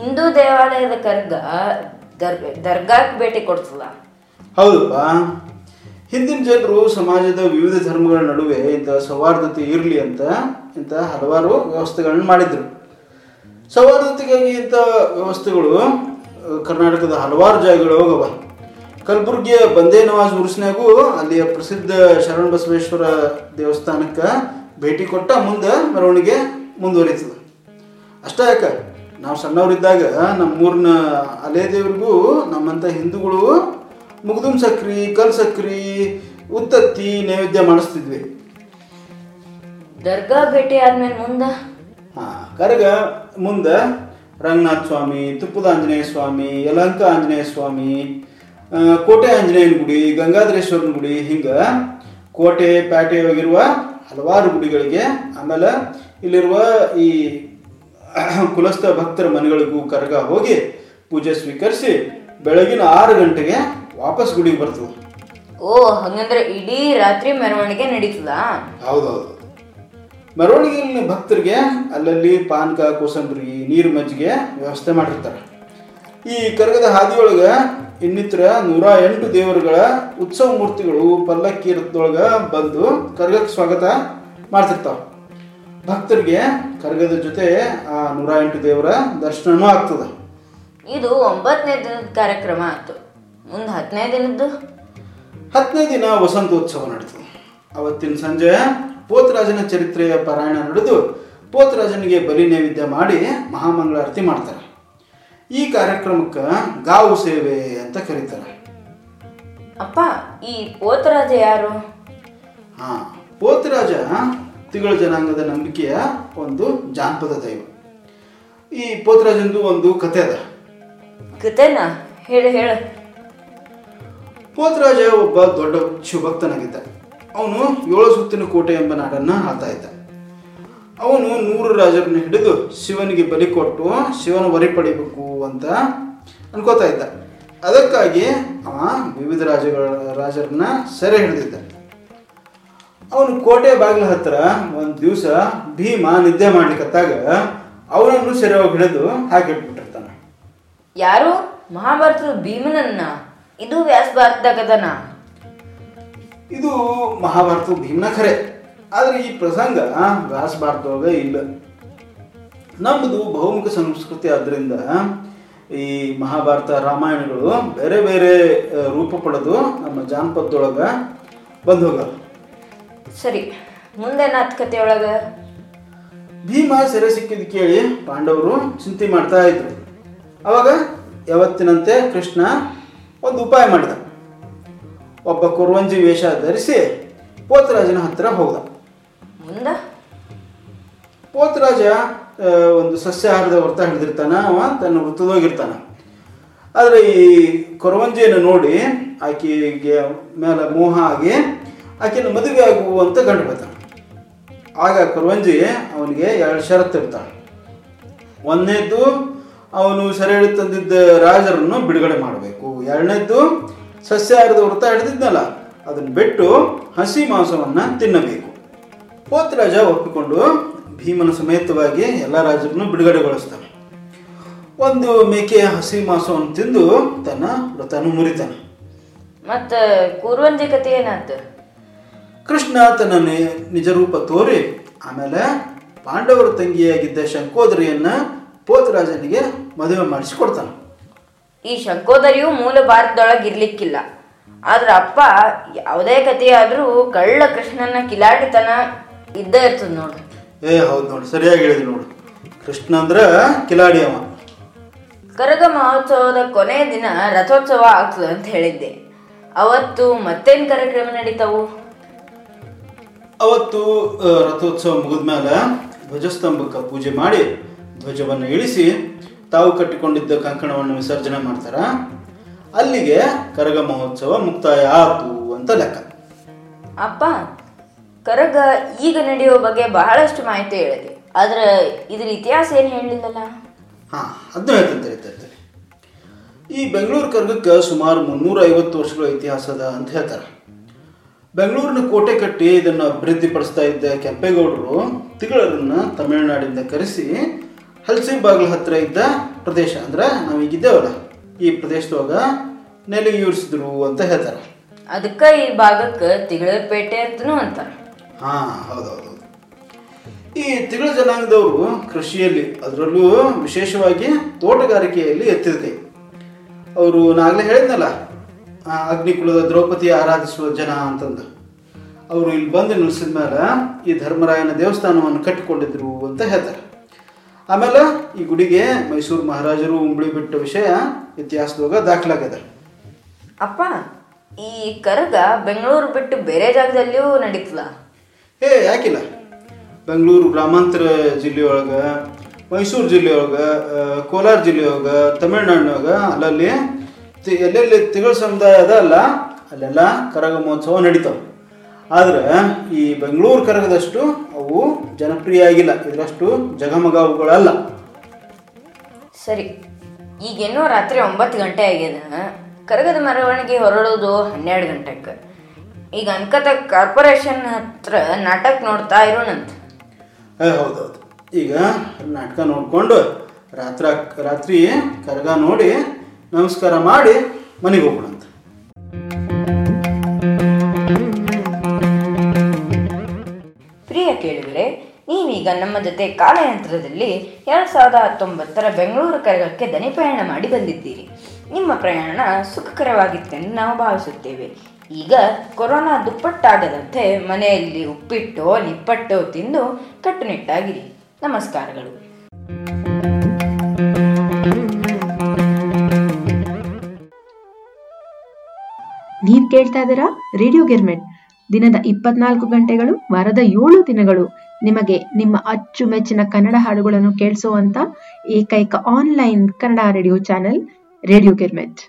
ಹಿಂದೂ ದೇವಾಲಯದ ಕರ್ಗ, ದರ್, ದರ್ಗಾಕ್ಕೆ ಭೇಟಿ ಕೊಡ್ತದ ಹೌದಪ್ಪ. ಹಿಂದಿನ ಜನರು ಸಮಾಜದ ವಿವಿಧ ಧರ್ಮಗಳ ನಡುವೆ ಇಂಥ ಸೌಹಾರ್ದತೆ ಇರಲಿ ಅಂತ, ಇಂಥ ಹಲವಾರು ವ್ಯವಸ್ಥೆಗಳನ್ನು ಮಾಡಿದ್ರು. ಸೌಹಾರ್ದತೆಗಾಗಿ ಇಂಥ ವ್ಯವಸ್ಥೆಗಳು ಕರ್ನಾಟಕದ ಹಲವಾರು ಜಾಗಗಳು ಹೋಗವ. ಕಲಬುರ್ಗಿಯ ಬಂದೇ ನವಾಜ್ ಉರ್ಸ್ನಾಗೂ ಅಲ್ಲಿಯ ಪ್ರಸಿದ್ಧ ಶರಣ ಬಸವೇಶ್ವರ ದೇವಸ್ಥಾನಕ್ಕೆ ಭೇಟಿ ಕೊಟ್ಟ ಮುಂದೆ ಮೆರವಣಿಗೆ ಮುಂದುವರಿತದೆ. ಅಷ್ಟೇ ಯಾಕೆ? ನಾವು ಸಣ್ಣವರಿದ್ದಾಗ ನಮ್ಮೂರಿನ ಅಲೆ ದೇವ್ರಿಗೂ ನಮ್ಮಂಥ ಹಿಂದೂಗಳು ಮುಗ್ದುಮ್ ಸಕ್ರಿ ಕಲ್ ಸಕ್ರಿ ಉತ್ತತ್ತಿ ನೈವೇದ್ಯ ಮಾಡಿಸ್ತಿದ್ವಿ. ದರ್ಗಾ ಭೇಟಿ ಆದ್ಮೇಲೆ ಮುಂದ? ಹಾ ಕರಗ ಮುಂದೆ ರಂಗನಾಥ ಸ್ವಾಮಿ ತುಪ್ಪದ ಆಂಜನೇಯ ಸ್ವಾಮಿ ಯಲಂಕ ಆಂಜನೇಯ ಸ್ವಾಮಿ ಕೋಟೆ ಆಂಜನೇಯನ ಗುಡಿ ಗಂಗಾಧರೇಶ್ವರನ ಗುಡಿ ಹಿಂಗೆ ಕೋಟೆ ಪ್ಯಾಟೆಯಾಗಿರುವ ಹಲವಾರು ಗುಡಿಗಳಿಗೆ ಆಮೇಲೆ ಇಲ್ಲಿರುವ ಈ ಕುಲಸ್ಥ ಭಕ್ತರ ಮನೆಗಳಿಗೂ ಕರಗ ಹೋಗಿ ಪೂಜೆ ಸ್ವೀಕರಿಸಿ ಬೆಳಗಿನ ಆರು ಗಂಟೆಗೆ ವಾಪಸ್ ಗುಡಿಗೆ ಬರ್ತದೆ ಓ ಹಂಗಂದ್ರೆ ಇಡೀ ರಾತ್ರಿ ಮೆರವಣಿಗೆ ನಡೀತದ? ಹೌದೌದು. ಮೆರವಣಿಗೆಯಲ್ಲಿ ಭಕ್ತರಿಗೆ ಅಲ್ಲಲ್ಲಿ ಪಾನಕ ಕೋಸಂಬರಿ ನೀರು ಮಜ್ಜಿಗೆ ವ್ಯವಸ್ಥೆ ಮಾಡಿರ್ತಾರೆ. ಈ ಕರಗದ ಹಾದಿಯೊಳಗೆ ಇನ್ನಿತರ ನೂರ ಎಂಟು ದೇವರುಗಳ ಉತ್ಸವ ಮೂರ್ತಿಗಳು ಪಲ್ಲಕ್ಕಿ ರಥದೊಳಗೆ ಬಂದು ಕರಗಕ್ಕೆ ಸ್ವಾಗತ ಮಾಡ್ತಿರ್ತಾವೆ. ಭಕ್ತರಿಗೆ ಕರಗದ ಜೊತೆ ಆ ನೂರ ಎಂಟು ದೇವರ ದರ್ಶನನೂ ಆಗ್ತದೆ. ಇದು ಒಂಬತ್ತನೇ ದಿನದ ಕಾರ್ಯಕ್ರಮ ಆಯ್ತು. ಮುಂದೆ ಹತ್ತನೇ ದಿನದ್ದು? ಹತ್ತನೇ ದಿನ ವಸಂತೋತ್ಸವ ನಡೀತದೆ. ಅವತ್ತಿನ ಸಂಜೆ ಪೋತರಾಜನ ಚರಿತ್ರೆಯ ಪಾರಾಯಣ ನಡೆದು ಪೋತರಾಜನಿಗೆ ಬಲಿ ನೈವೇದ್ಯ ಮಾಡಿ ಮಹಾಮಂಗಳಾರತಿ ಮಾಡ್ತಾರೆ. ಈ ಕಾರ್ಯಕ್ರಮಕ್ಕೆ ಗಾವು ಸೇವೆ ಅಂತ ಕರೀತಾರೆ. ಅಪ್ಪ ಈ ಪೋತರಾಜ ಯಾರು? ಹಾ ಪೋತರಾಜ ತಿಗಳ ಜನಾಂಗದ ನಂಬಿಕೆಯ ಒಂದು ಜಾನಪದ ದೈವ. ಈ ಪೋತರಾಜಂದು ಒಂದು ಕತೆ ಅದ. ಕತೆನಾ? ಹೇಳು ಹೇಳು. ಪೋತರಾಜ ಒಬ್ಬ ದೊಡ್ಡ ಶಿವಭಕ್ತನಾಗಿದ್ದ. ಅವನು ಏಳು ಸುತ್ತಿನ ಕೋಟೆ ಎಂಬ ನಾಡನ್ನ ಆಳ್ತಾ ಇದ್ದ. ಅವನು ನೂರು ರಾಜರನ್ನ ಹಿಡಿದು ಶಿವನಿಗೆ ಬಲಿ ಕೊಟ್ಟು ಶಿವನ ವರಿ ಪಡಿಬೇಕು ಅಂತ ಅನ್ಕೋತಾ ಇದ್ದ. ಅದಕ್ಕಾಗಿ ಅವ ವಿವಿಧ ರಾಜಗಳ ರಾಜರನ್ನ ಸೆರೆ ಹಿಡಿದಿದ್ದ. ಅವನು ಕೋಟೆ ಬಾಗಿಲ ಹತ್ರ ಒಂದು ದಿವಸ ಭೀಮ ನಿದ್ದೆ ಮಾಡ್ಲಿಕ್ಕತ್ತಾಗ ಅವನನ್ನು ಸೆರೆ ಹೋಗಿ ಹಿಡಿದು ಹಾಕಿಟ್ಬಿಟ್ಟಿರ್ತಾನ. ಯಾರು? ಮಹಾಭಾರತದ ಭೀಮನನ್ನ? ಇದು ವ್ಯಾಸ ಭಾರತದಾಗದನ ಇದು ಮಹಾಭಾರತ ಭೀಮನ ಖರೆ ಆದ್ರೆ ಈ ಪ್ರಸಂಗ ವ್ಯಾಸ ಇಲ್ಲ. ನಮ್ಮದು ಬಹುಮುಖ ಸಂಸ್ಕೃತಿ ಆದ್ರಿಂದ ಈ ಮಹಾಭಾರತ ರಾಮಾಯಣಗಳು ಬೇರೆ ಬೇರೆ ರೂಪ ಪಡೆದು ನಮ್ಮ ಜಾನಪದದೊಳಗೆ ಬಂದು ಹೋಗಲ್ಲ. ಸರಿ ಮುಂದೇನಾತ್ ಒಳಗೆ ಭೀಮ ಸೆರೆ ಸಿಕ್ಕಿದ್ ಕೇಳಿ ಪಾಂಡವರು ಚಿಂತೆ ಮಾಡ್ತಾ ಇದ್ರು. ಅವಾಗ ಯಾವತ್ತಿನಂತೆ ಕೃಷ್ಣ ಒಂದು ಉಪಾಯ ಮಾಡಿದ. ಒಬ್ಬ ಕುರುವಂಜಿ ವೇಷ ಧರಿಸಿ ಪೋತರಾಜನ ಹತ್ತಿರ ಹೋದ. ಮುಂದ? ಪೋತರಾಜ ಒಂದು ಸಸ್ಯಾಹಾರದ ವ್ರತ ಹಿಡಿದಿರ್ತಾನ ಅವ ತನ್ನ ವೃತ್ತದೋಗಿರ್ತಾನ ಆದರೆ ಈ ಕೊರವಂಜಿಯನ್ನು ನೋಡಿ ಆಕೆಗೆ ಮೇಲೆ ಮೋಹ ಆಗಿ ಆಕೆನ ಮದುವೆ ಆಗುವಂತ ಗಂಡು ಬರ್ತಾನೆ. ಆಗ ಕುರುವಂಜಿ ಅವನಿಗೆ ಎರಡು ಷರತ್ತು ಇರ್ತಾಳೆ ಒಂದನೇದ್ದು ಅವನು ಸೆರೆ ತಂದಿದ್ದ ರಾಜರನ್ನು ಬಿಡುಗಡೆ ಮಾಡಬೇಕು. ಎರಡನೇದ್ದು ಸಸ್ಯಾಹಾರದ ವೃತ್ತ ಹಿಡಿದಿದ್ನಲ್ಲ ಅದನ್ನು ಬಿಟ್ಟು ಹಸಿ ಮಾಂಸವನ್ನು ತಿನ್ನಬೇಕು. ಪೋತರಾಜ ಒಪ್ಪಿಕೊಂಡು ಭೀಮನ ಸಮೇತವಾಗಿ ಎಲ್ಲ ರಾಜರನ್ನು ಬಿಡುಗಡೆಗೊಳಿಸ್ತಾನೆ. ಒಂದು ಮೇಕೆಯ ಹಸಿ ಮಾಂಸವನ್ನು ತಿಂದು ತನ್ನ ವ್ರತನು ಮುರಿತಾನೆ. ಮತ್ತೆ ಕೂರ್ವಂಜಿ ಕತೆ ಏನಾಯ್ತು? ಕೃಷ್ಣ ತನ್ನ ನಿಜರೂಪ ನಿಜ ರೂಪ ತೋರಿ ಆಮೇಲೆ ಪಾಂಡವರ ತಂಗಿಯಾಗಿದ್ದ ಶಂಕೋದರಿಯನ್ನ ಪೋತರಾಜನಿಗೆ ಮದುವೆ ಮಾಡಿಸಿಕೊಡ್ತಾನೆ. ಈ ಶಂಕೋದರಿಯು ಮೂಲ ಭಾರತದೊಳಗೆ ಇರ್ಲಿಕ್ಕಿಲ್ಲ ಆದ್ರ ಅಪ್ಪ ಯಾವುದೇ ಕಥೆಯಾದ್ರೂ ಕಳ್ಳ ಕೃಷ್ಣನ ಕಿಲಾಡಿತನ ಇದ್ದ ಇರ್ತದ ನೋಡು. ಏ ಹೌದು ನೋಡಿ ಸರಿಯಾಗಿ ಹೇಳಿದ್ವಿ ನೋಡು. ಕೃಷ್ಣ ಅಂದ್ರ ಕಿಲಾಡಿ ಅವ ಕರಗ ಮಹೋತ್ಸವದ ಕೊನೆಯ ದಿನ ರಥೋತ್ಸವ ಆಗ್ತದೆ ಅಂತ ಹೇಳಿದ್ದೆ. ಅವತ್ತು ಮತ್ತೇನ್ ಕಾರ್ಯಕ್ರಮ ನಡೀತಾವು? ಅವತ್ತು ರಥೋತ್ಸವ ಮುಗಿದ ಮೇಲೆ ಧ್ವಜಸ್ತಂಭಕ್ಕೆ ಪೂಜೆ ಮಾಡಿ ಧ್ವಜವನ್ನು ಇಳಿಸಿ ತಾವು ಕಟ್ಟಿಕೊಂಡಿದ್ದ ಕಂಕಣವನ್ನು ವಿಸರ್ಜನೆ ಮಾಡ್ತಾರ. ಅಲ್ಲಿಗೆ ಕರಗ ಮಹೋತ್ಸವ ಮುಕ್ತಾಯ ಆತು ಅಂತ ಲೆಕ್ಕ. ಅಪ್ಪ ಕರಗ ಈಗ ನಡೆಯುವ ಬಗ್ಗೆ ಬಹಳಷ್ಟು ಮಾಹಿತಿ ಹೇಳಿದೆ. ಆದ್ರೆ ಇದ್ರ ಇತಿಹಾಸ ಏನು ಹೇಳಿಲ್ಲಲ್ಲ? ಹಾಂ ಅದನ್ನು ಹೇಳ್ತಂತ ಈ ಬೆಂಗಳೂರು ಕರ್ಗಕ್ಕೆ ಸುಮಾರು ಮುನ್ನೂರ ಐವತ್ತು ವರ್ಷಗಳ ಇತಿಹಾಸದ ಅಂತ ಹೇಳ್ತಾರೆ. ಬೆಂಗಳೂರಿನ ಕೋಟೆ ಕಟ್ಟಿ ಇದನ್ನು ಅಭಿವೃದ್ಧಿಪಡಿಸ್ತಾ ಇದ್ದ ಕೆಂಪೇಗೌಡರು ತಿಗಳರನ್ನ ತಮಿಳುನಾಡಿಂದ ಕರೆಸಿ ಹಲಸಿ ಬಾಗಿಲು ಹತ್ರ ಇದ್ದ ಪ್ರದೇಶ ಅಂದ್ರೆ ನಾವು ಈಗಿದ್ದೇವಲ್ಲ ಈ ಪ್ರದೇಶದೊಳಗ ನೆಲೆಯೂರಿಸಿದ್ರು ಅಂತ ಹೇಳ್ತಾರೆ. ಅದಕ್ಕ ಈ ಭಾಗಕ್ಕೆ ತಿಗಳಪೇಟೆ ಅಂತನೂ ಅಂತಾರೆ. ಹಾ ಹೌದೌದು. ಈ ತಿಗಳ ಜನಾಂಗದವರು ಕೃಷಿಯಲ್ಲಿ ಅದರಲ್ಲೂ ವಿಶೇಷವಾಗಿ ತೋಟಗಾರಿಕೆಯಲ್ಲಿ ಎತ್ತಿದ ಕೈ ಅವರು ನಾಗಲೇ ಹೇಳಿದ್ನಲ್ಲ ಅಗ್ನಿಕುಲದ ದ್ರೌಪದಿ ಆರಾಧಿಸುವ ಜನ ಅಂತಂದು. ಅವರು ಇಲ್ಲಿ ಬಂದು ನಿಲ್ಲಿಸಿದ ಮೇಲೆ ಈ ಧರ್ಮರಾಯನ ದೇವಸ್ಥಾನವನ್ನು ಕಟ್ಟಿಕೊಂಡಿದ್ರು ಅಂತ ಹೇಳ್ತಾರೆ. ಆಮೇಲೆ ಈ ಗುಡಿಗೆ ಮೈಸೂರು ಮಹಾರಾಜರು ಉಂಬಳಿ ಬಿಟ್ಟ ವಿಷಯ ಇತಿಹಾಸದಾಗ ದಾಖಲಾಗಿದೆ ಅಪ್ಪ ಈ ಕರಗ ಬೆಂಗಳೂರು ಬಿಟ್ಟು ಬೇರೆ ಜಾಗದಲ್ಲಿಯೂ ನಡೀತದ? ಏ ಯಾಕಿಲ್ಲ. ಬೆಂಗಳೂರು ಗ್ರಾಮಾಂತರ ಜಿಲ್ಲೆಯೊಳಗೆ ಮೈಸೂರು ಜಿಲ್ಲೆಯೊಳಗೆ ಕೋಲಾರ ಜಿಲ್ಲೆಯೊಳಗೆ ತಮಿಳ್ನಾಡಿನೊಳಗ ಅಲ್ಲಲ್ಲಿ ಎಲ್ಲೆಲ್ಲಿ ತಿಗಳ ಸಮುದಾಯ ಅದ ಅಲ್ಲ ಅಲ್ಲೆಲ್ಲ ಕರಗ ಮಹೋತ್ಸವ ನಡೀತಾವೆ. ಆದ್ರೆ ಈ ಬೆಂಗಳೂರು ಕರಗದಷ್ಟು ಅವು ಜನಪ್ರಿಯ ಆಗಿಲ್ಲ. ಇದರಷ್ಟು ಜಗಮಗ ಅವುಗಳಲ್ಲ ಸರಿ ಈಗೇನೋ ರಾತ್ರಿ ಒಂಬತ್ತು ಗಂಟೆ ಆಗ್ಯದ ಕರಗದ ಮೆರವಣಿಗೆ ಹೊರಡೋದು ಹನ್ನೆರಡು ಗಂಟೆಗೆ. ಈಗ ಅನ್ಕತ ಕಾರ್ಪೊರೇಷನ್ ಹತ್ರ ನಾಟಕ ನೋಡ್ತಾ ಇರೋಣಂತ. ಹೌದೌದು. ಈಗ ನಾಟಕ ನೋಡ್ಕೊಂಡು ರಾತ್ರಿ ರಾತ್ರಿ ಕರಗ ನೋಡಿ ನಮಸ್ಕಾರ ಮಾಡಿ ಮನೆಗೆ ಹೋಗೋಣಂತ ಪ್ರಿಯ ಕೇಳಿದರೆ ನೀವೀಗ ನಮ್ಮ ಜೊತೆ ಕಾಲಯಂತ್ರದಲ್ಲಿ ಎರಡು ಸಾವಿರದ ಹತ್ತೊಂಬತ್ತರ ಬೆಂಗಳೂರು ಕರಗಕ್ಕೆ ದನಿ ಪ್ರಯಾಣ ಮಾಡಿ ಬಂದಿದ್ದೀರಿ. ನಿಮ್ಮ ಪ್ರಯಾಣ ಸುಖಕರವಾಗಿತ್ತೆಂದು ನಾವು ಭಾವಿಸುತ್ತೇವೆ. ಈಗ ಕೊರೋನಾ ದುಪ್ಪಟ್ಟಾಗದಂತೆ ಮನೆಯಲ್ಲಿ ಉಪ್ಪಿಟ್ಟೋ, ನಿಪ್ಪಟ್ಟೋ ತಿಂದು ಕಟ್ಟುನಿಟ್ಟಾಗಿರಿ. ನಮಸ್ಕಾರಗಳು. ಕೇಳ್ತಾ ಇದ್ದೀರಾ? ರೇಡಿಯೋ ಗಿರ್ಮೆಂಟ್ ದಿನದ ಇಪ್ಪತ್ನಾಲ್ಕು ಗಂಟೆಗಳು, ವಾರದ ಏಳು ದಿನಗಳು. ನಿಮಗೆ ನಿಮ್ಮ ಅಚ್ಚುಮೆಚ್ಚಿನ ಕನ್ನಡ ಹಾಡುಗಳನ್ನು ಕೇಳಿಸುವಂತ ಏಕೈಕ online Kannada radio channel radio Girmit